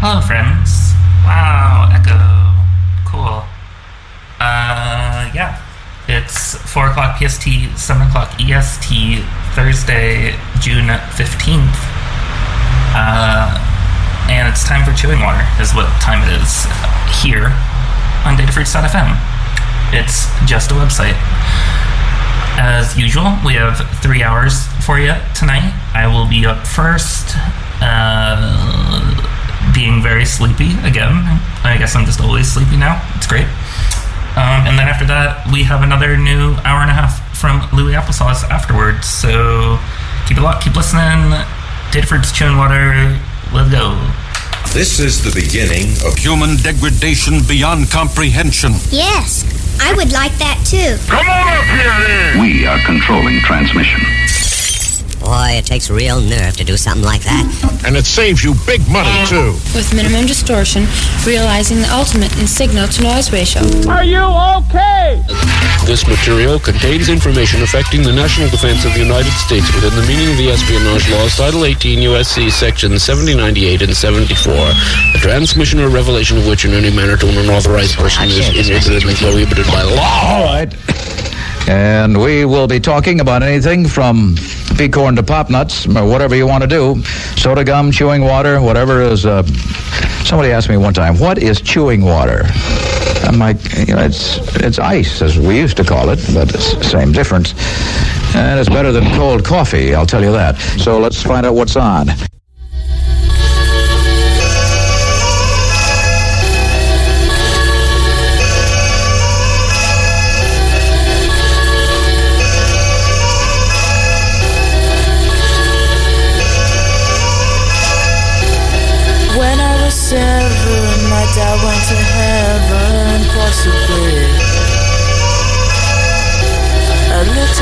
Hello, friends. Wow, Echo. Cool. Uh, yeah. It's 4 o'clock PST, 7 o'clock EST, Thursday, June 15th. Uh, and it's time for Chewing Water, is what time it is here on datafruits.fm. It's just a website. As usual, we have three hours for you tonight. I will be up first, uh, being very sleepy again. I guess I'm just always sleepy now. It's great. Um, and then after that, we have another new hour and a half from Louis Applesauce afterwards. So keep it locked, keep listening. Data Fruits, Chewing Water, let's go. This is the beginning of Human degradation beyond comprehension. Yes, I would like that too. Come on up here then. We are controlling transmission. Boy, it takes real nerve to do something like that. And it saves you big money, too. with minimum distortion, realizing the ultimate in signal to noise ratio. Are you okay? This material contains information affecting the national defense of the United States within the meaning of the espionage laws, Title 18 U.S.C. Sections 7098 and 74. The transmission or revelation of which in any manner to an unauthorized person is inadvertently prohibited by law. All right. And we will be talking about anything from pea corn to pop nuts, or whatever you want to do. Soda gum, chewing water, whatever is. Uh, somebody asked me one time, what is chewing water? I'm like, you know, it's it's ice, as we used to call it, but it's the same difference. And it's better than cold coffee, I'll tell you that. So let's find out what's on.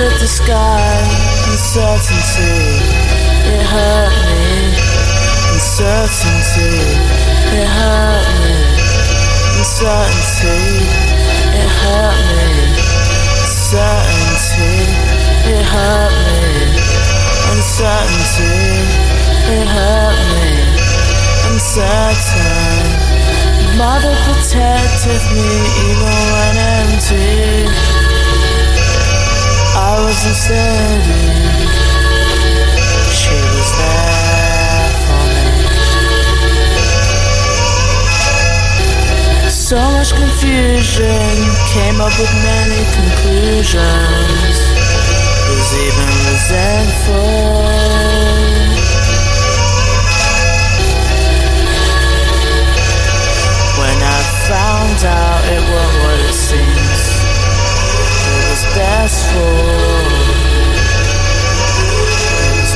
At the sky, uncertainty, it hurt me. Uncertainty, it hurt me. Uncertainty, it hurt me. Uncertainty, it hurt me. Uncertainty, it hurt me uncertain. Mother protected me even when empty. I wasn't steady. She was there for me. So much confusion came up with many conclusions. Was even resentful. When I found out it seems, it was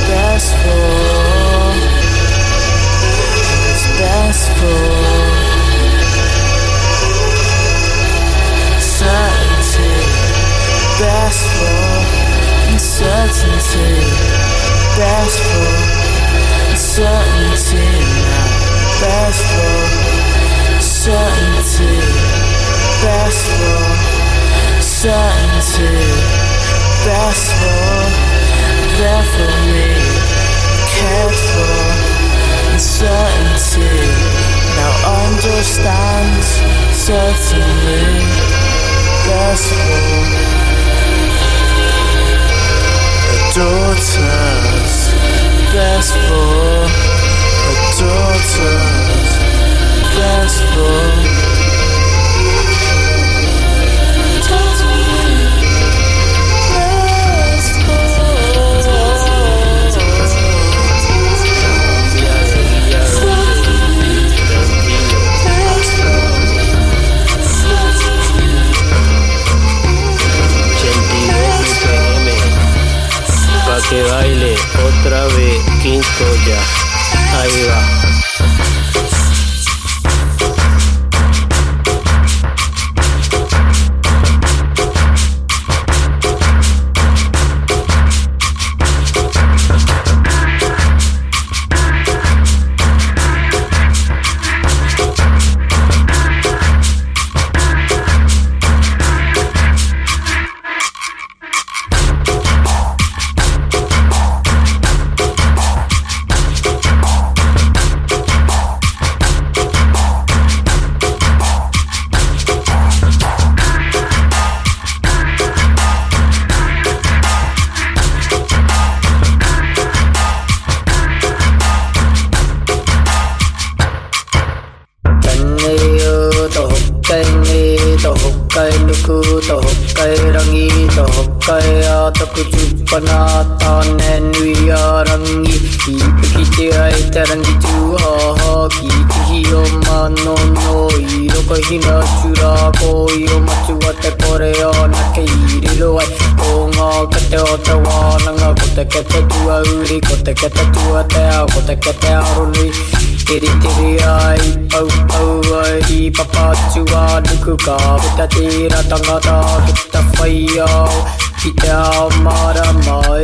best for. It was best for. It was best for. Certainty, best for. Certainty, best for certainty, best for there for me, cared for uncertainty. Now understand certainly, best for a daughter's, best for a daughter's best for. Que baile otra vez King Koya. Ahí va. hina tūrā ko i o matu a te kore o na ke iri loai o ngā kate o te wānanga Ko te kete tua uri Ko te kete tua te ao Ko te kete Tiri tiri ai Pau pau ai I papatu a nuku ka Puta tira tangata Puta whai au Ki te ao mara mai.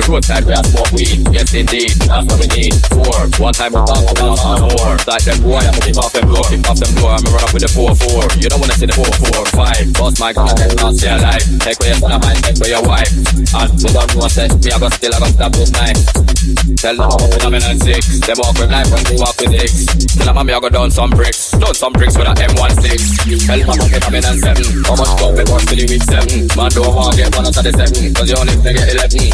the roadside smoke weed. Yes indeed, that's what we need. Four. One time we talk about more. Like them boy, I'm my and then lost your life. Take away your son of take away your wife. And we don't know say me I go still I go stop this knife. Tell them I'm phenomenon six. They walk with knife when they walk with six. Tell them mommy I go down some bricks. Down some bricks with a M16. Tell them I'm phenomenon seven. How much go we work for the week seven? Man don't want get one out of the seven. Cause you only get eleven.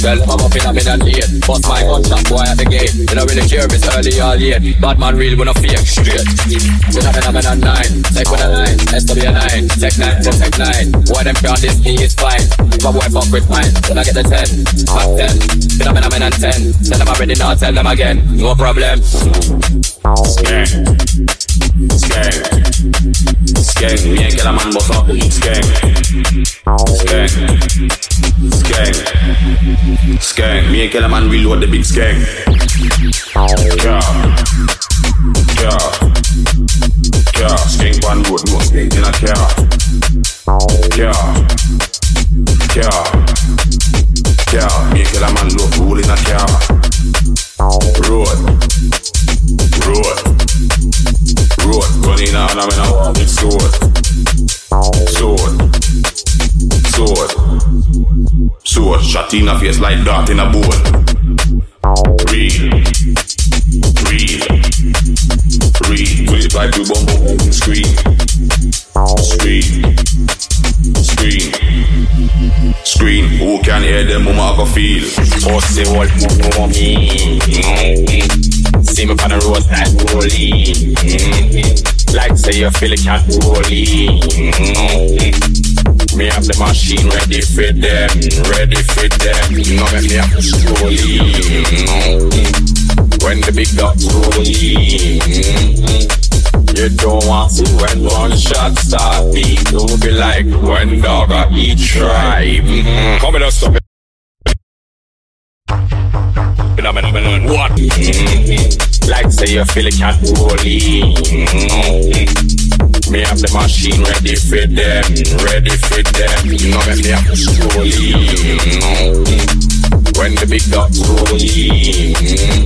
Tell them I'm phenomenon eight. Bust my gunshot boy at the gate. You don't really care if it's early or late. Bad man real I fake straight. Phenomenon nine. Take with a nine. SW nine. Take nine. Take take nine. Them can't this me is fine. A boy fuck with mine, then I get the ten. Back ten. Phenomenon ten. Tell them already now. Tell them again. No problem. Skeng. Skeng. Skeng. Me and kill a man bust up. Skeng. Skeng. Skeng. Skeng. Me and kill a man reload the big skeng. Yeah. Yeah. Yeah. Skeng one road. No skeng in a car. Yeah. Yeah. Yeah. Me and kill a man look rule in a car. Road. Road. Road. Gun in a hand, I'm in a walk with sword. Sword. sword. Sword shot face like dart in a boat. Real. Real. Like we bumbo scream. Scream. Scream. Scream. Who can hear them go feel? Me. See me the rolling. Like say you feel it can't. Me have the machine ready for them, ready for them. You know me have to. When the big dogs rolling. Mm-hmm. You don't want to when one shot start beat. Don't be like when dog a eat tribe. Mm-hmm. Come and stop it. What? Mm-hmm. Like say you feel it can't roll mm-hmm. Me have the machine ready for them, ready for them. You know me have to stroll mm-hmm. When the big dogs roll mm-hmm.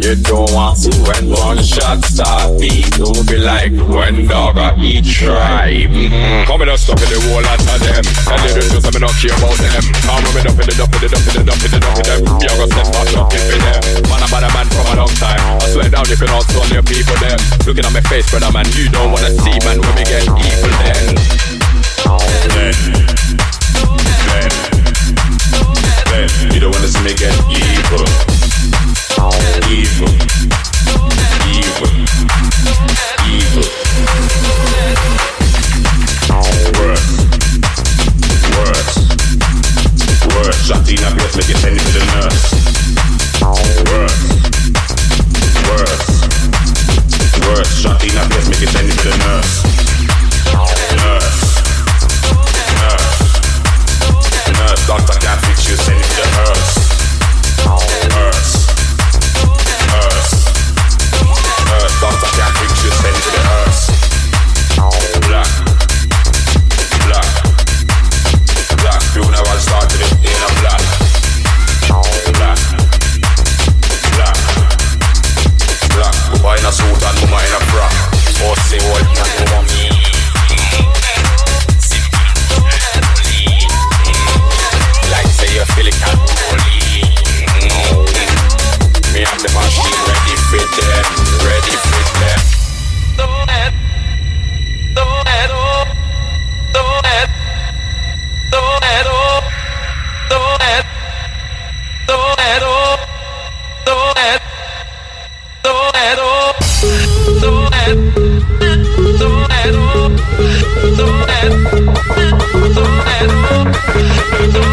You don't want to when one shot start beat. Don't be like when dog a eat tribe. Mm-hmm. Come and stop in the lot of them. And they don't just have not care about them. With me up in the dump in the dump in the dump in the dump in them. You gonna step back up in them. Man, I'm a man from a long time. I swear down you not on your people them. Looking at my face, brother man, you don't wanna see man when we get evil then. Then. Then. Then. You don't wanna see me get evil. Evil. Evil. Evil. Worse. Worse. Worse. In a place, make it send it to the nurse. Worse. Worse. Worse. In a place, make it send it to the. Nurse. Doctor can't fix you, send it to the hearse. Hearse. Hearse. Hearse. Doctor can't fix you, send it to hearse. Black. Black. Black. Funeral started in a black. Black. Black. Black. A suit and mama in a frock. Pussy hold for me. Don't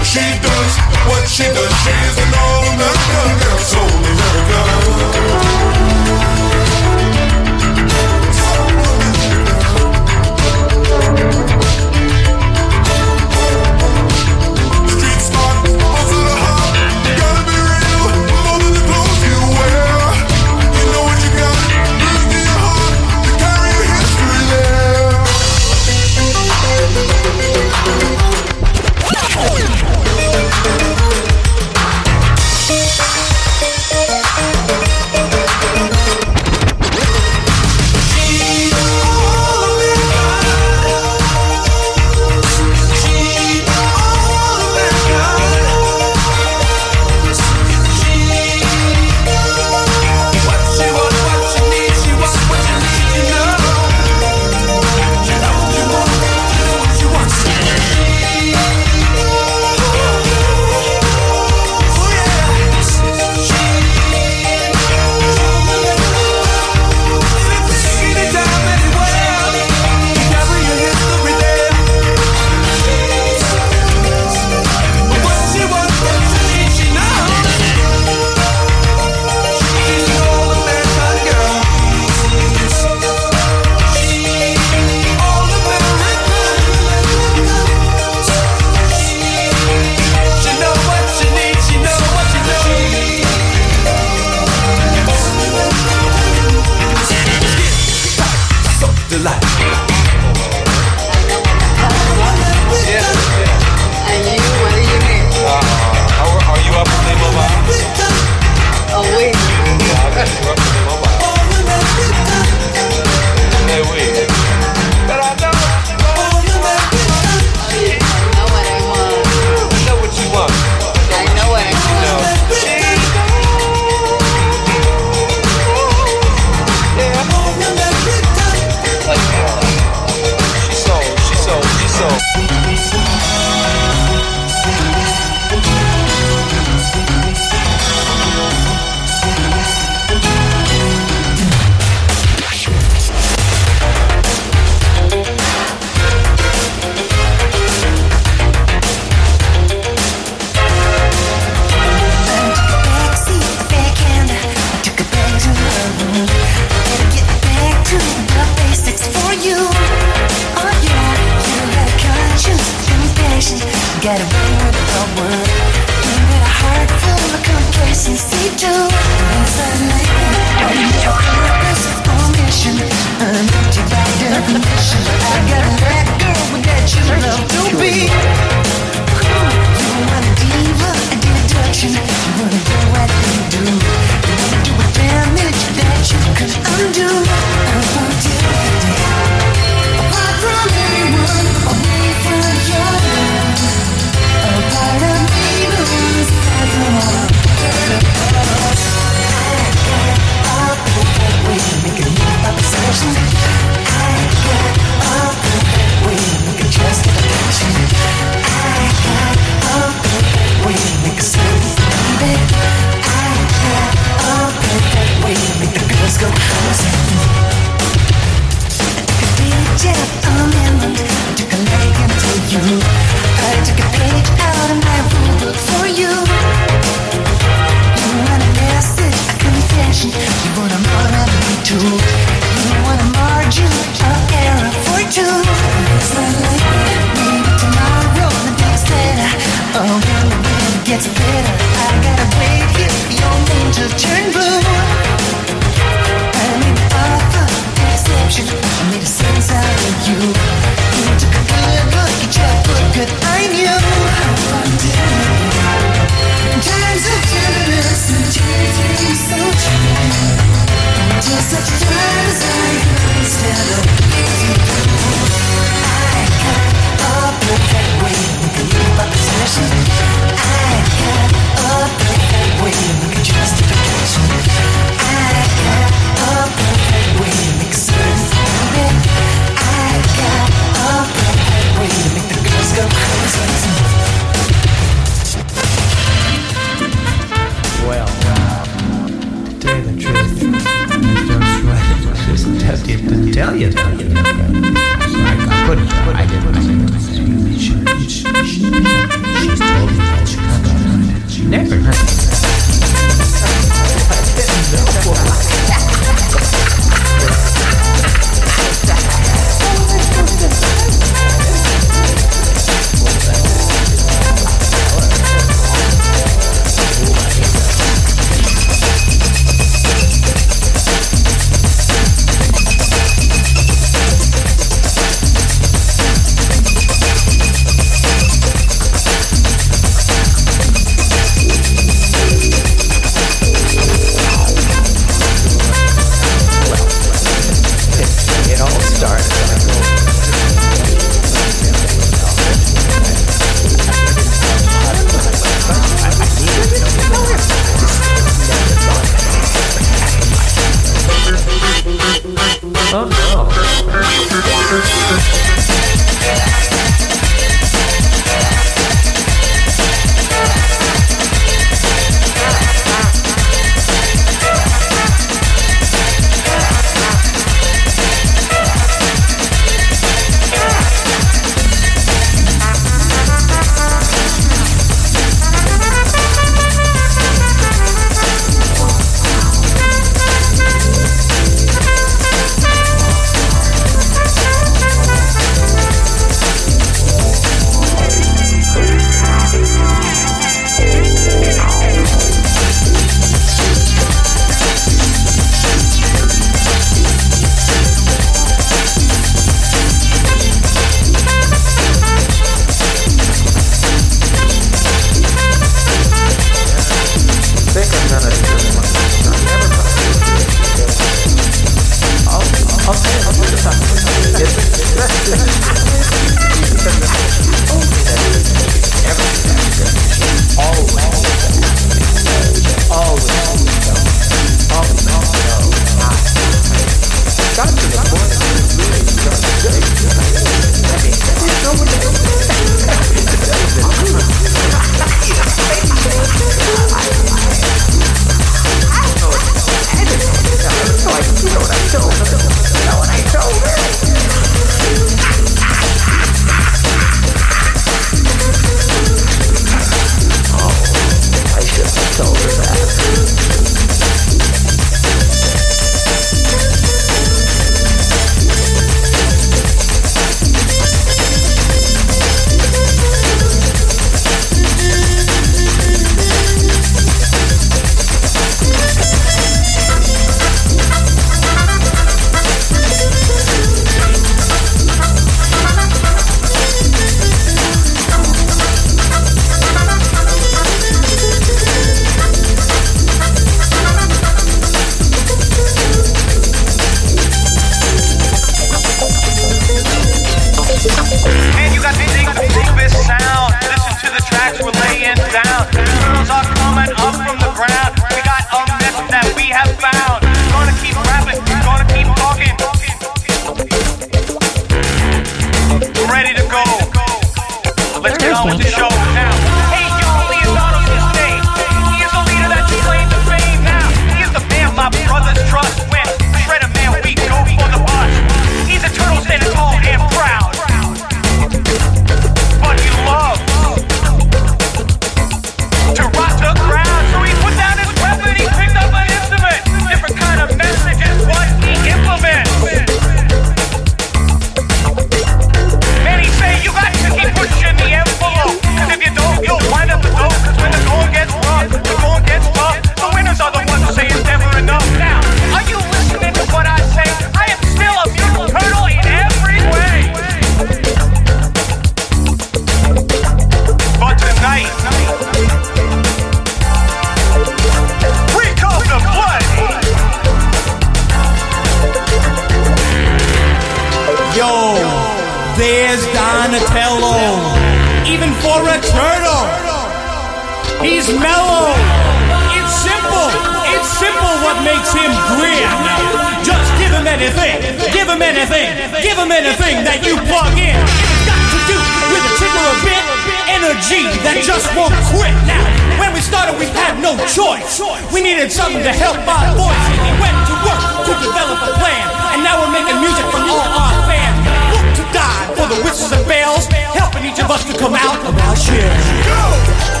Him anything that you plug in. It's got to do with a tickle a bit. Energy that just won't quit. Now, when we started, we had no choice. We needed something to help our voice. We went to work to develop a plan. And now we're making music for all our fans. Look to die for the witches and bells, helping each of us to come out of our shell. I'm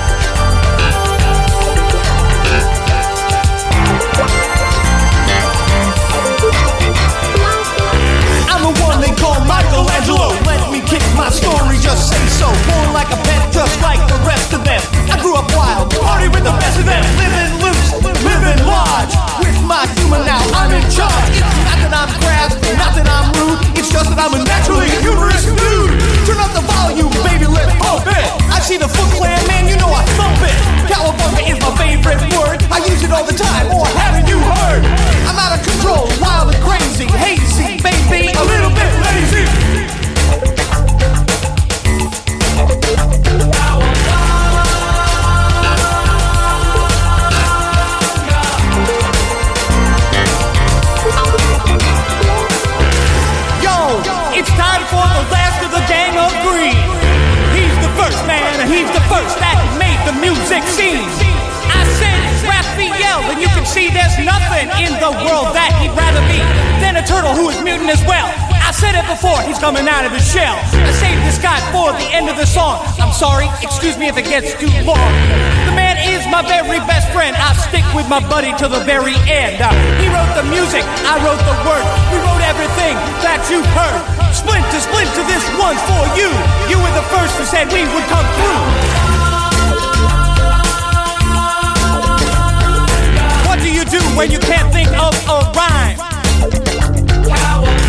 kick my story, just say so. Born like a pet, just like the rest of them. I grew up wild, party with the best of them. Living loose, living large. With my humor now, I'm in charge. It's not that I'm crass, not that I'm rude. It's just that I'm a naturally humorous dude. Turn up the volume, baby, let's pump it. I see the Foot Clan, man, you know I thump it. Cowabunga is my favorite word. I use it all the time, or haven't you heard? I'm out of control, wild and crazy, hazy, baby, a little bit lazy. 16. I said Raphael, and you can see there's nothing in the world that he'd rather be than a turtle who is mutant as well. I said it before, he's coming out of his shell. I saved this guy for the end of the song. I'm sorry, excuse me if it gets too long. The man is my very best friend. I stick with my buddy till the very end. Uh, he wrote the music, I wrote the words. We wrote everything that you've heard. Splinter, splinter, this one's for you. You were the first who said we would come through. When you can't think of a rhyme?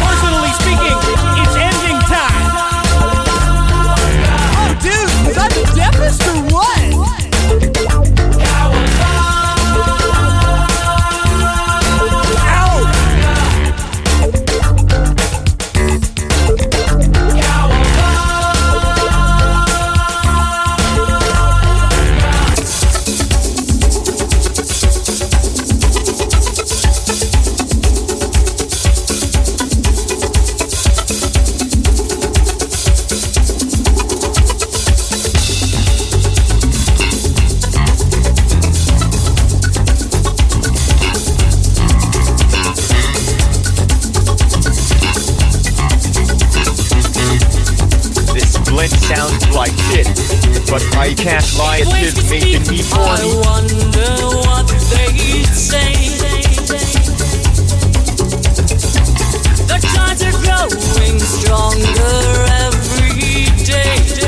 Personally speaking, it's ending time. Oh, dude, was I the deafest or what? I can't lie, it is making me I wonder what they'd say. The tides are growing stronger every day.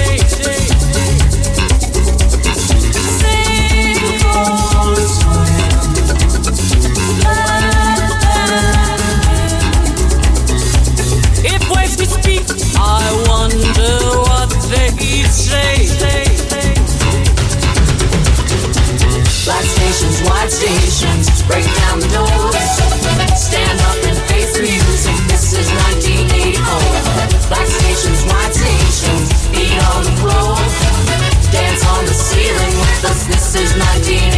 Black stations, white stations, break down the doors. Stand up and face the music, this is 1984. Black stations, white stations, beat on the floor. Dance on the ceiling with us, this is 1984.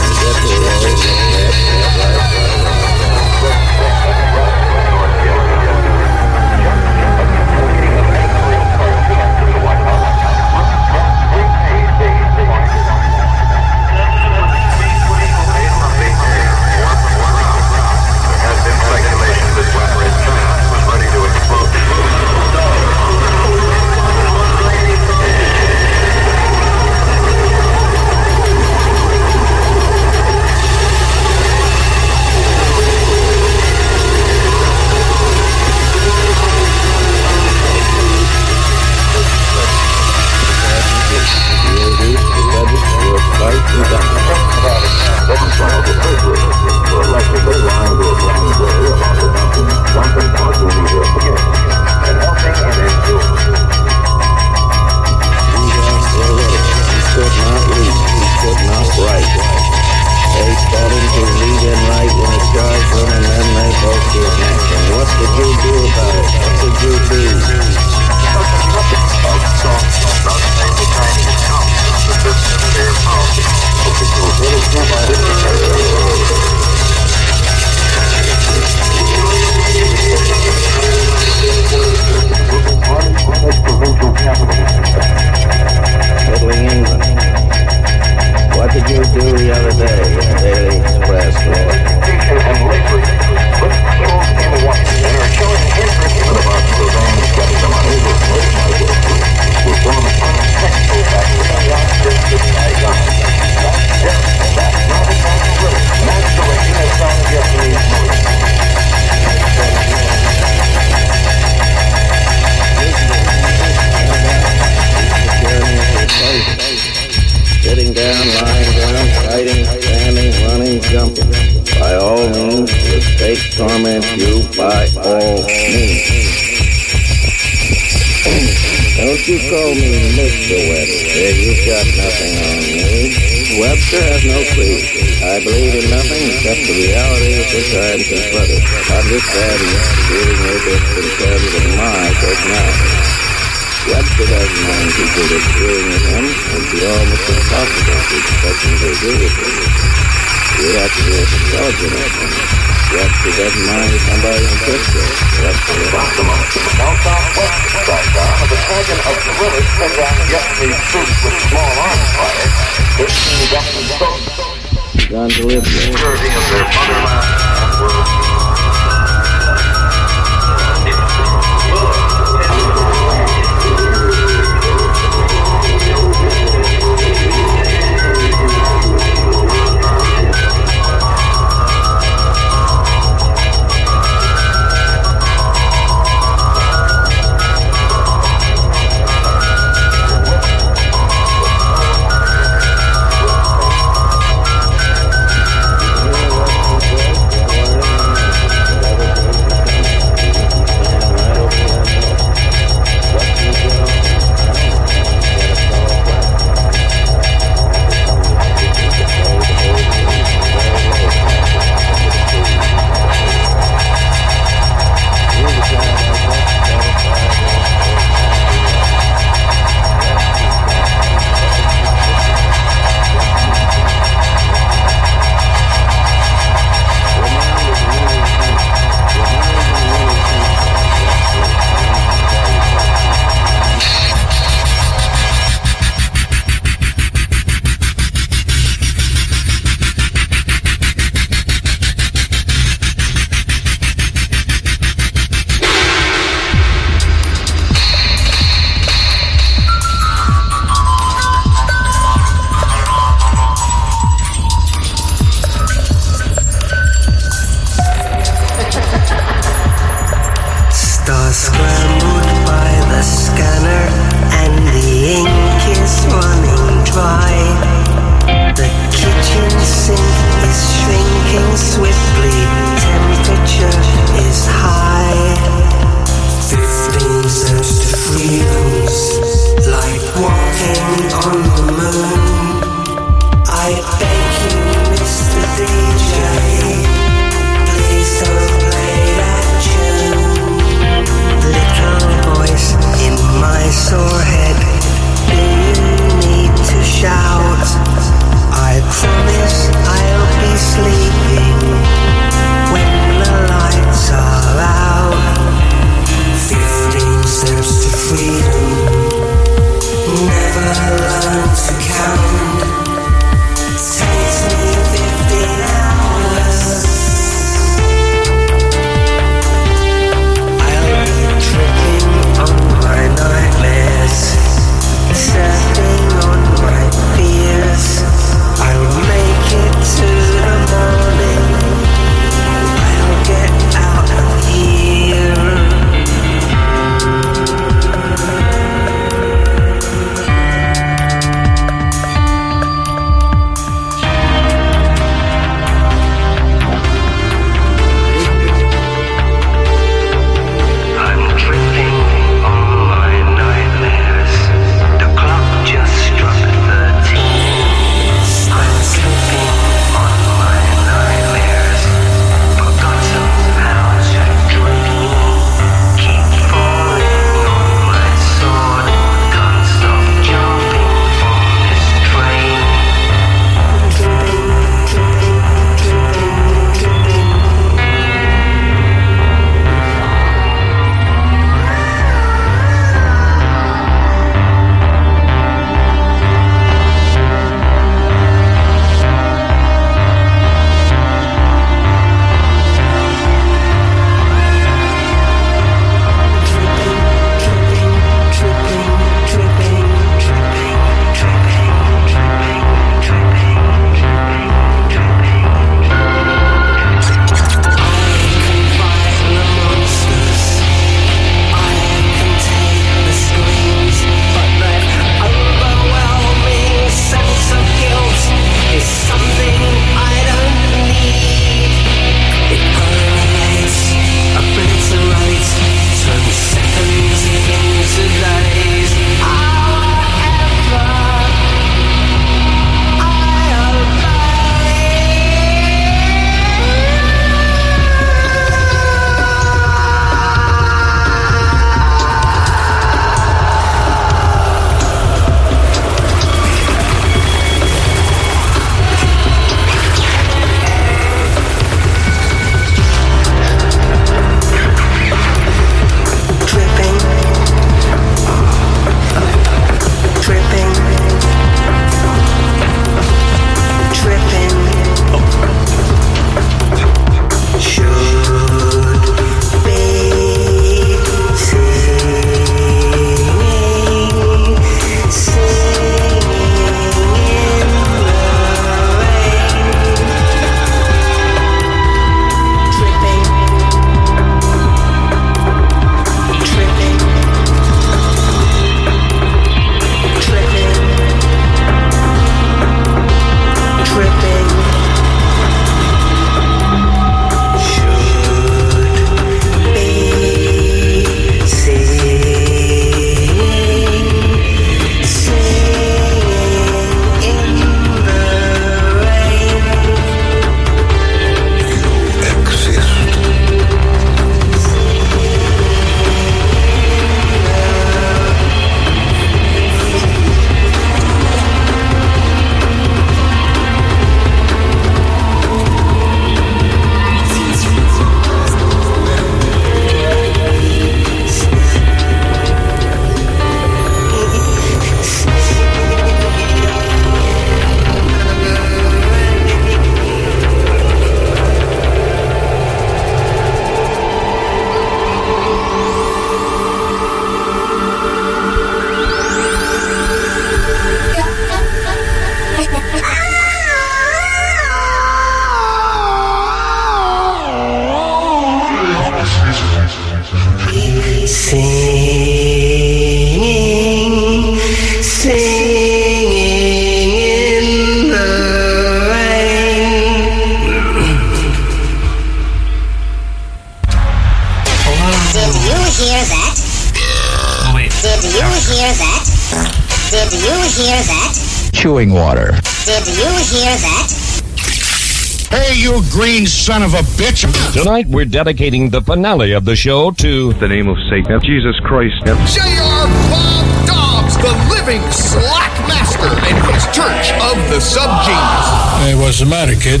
Son of a bitch! Tonight, we're dedicating the finale of the show to the name of Satan, Jesus Christ. J.R. Bob Dobbs, the living slack master, and his Church of the Subgenius. Hey, what's the matter, kid?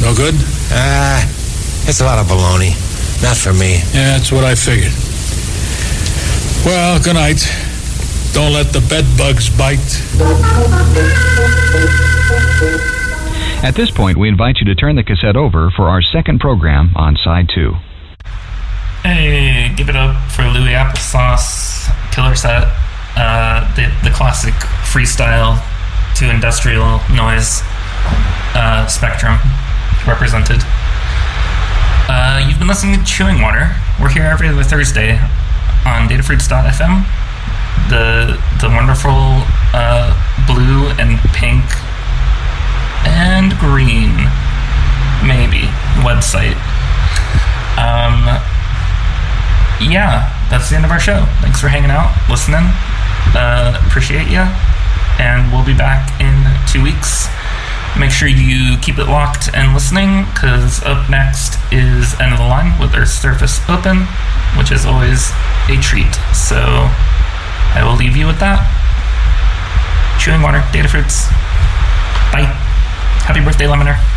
No good? Ah, it's a lot of baloney. Not for me. Yeah, that's what I figured. Well, good night. Don't let the bed bugs bite. At this point, we invite you to turn the cassette over for our second program on side two. Hey, give it up for Louis Applesauce Killer Set. Uh, the, the classic freestyle to industrial noise uh, spectrum represented. Uh, you've been listening to Chewing Water. We're here every other Thursday on datafruits.fm. The, the wonderful uh, blue and pink and green, maybe, website. Um, yeah, that's the end of our show. Thanks for hanging out, listening. Uh, appreciate you. And we'll be back in two weeks. Make sure you keep it locked and listening, because up next is End of the Line with Earth's Surface Open, which is always a treat. So I will leave you with that. Chewing water, data fruits. Happy birthday, Leminer.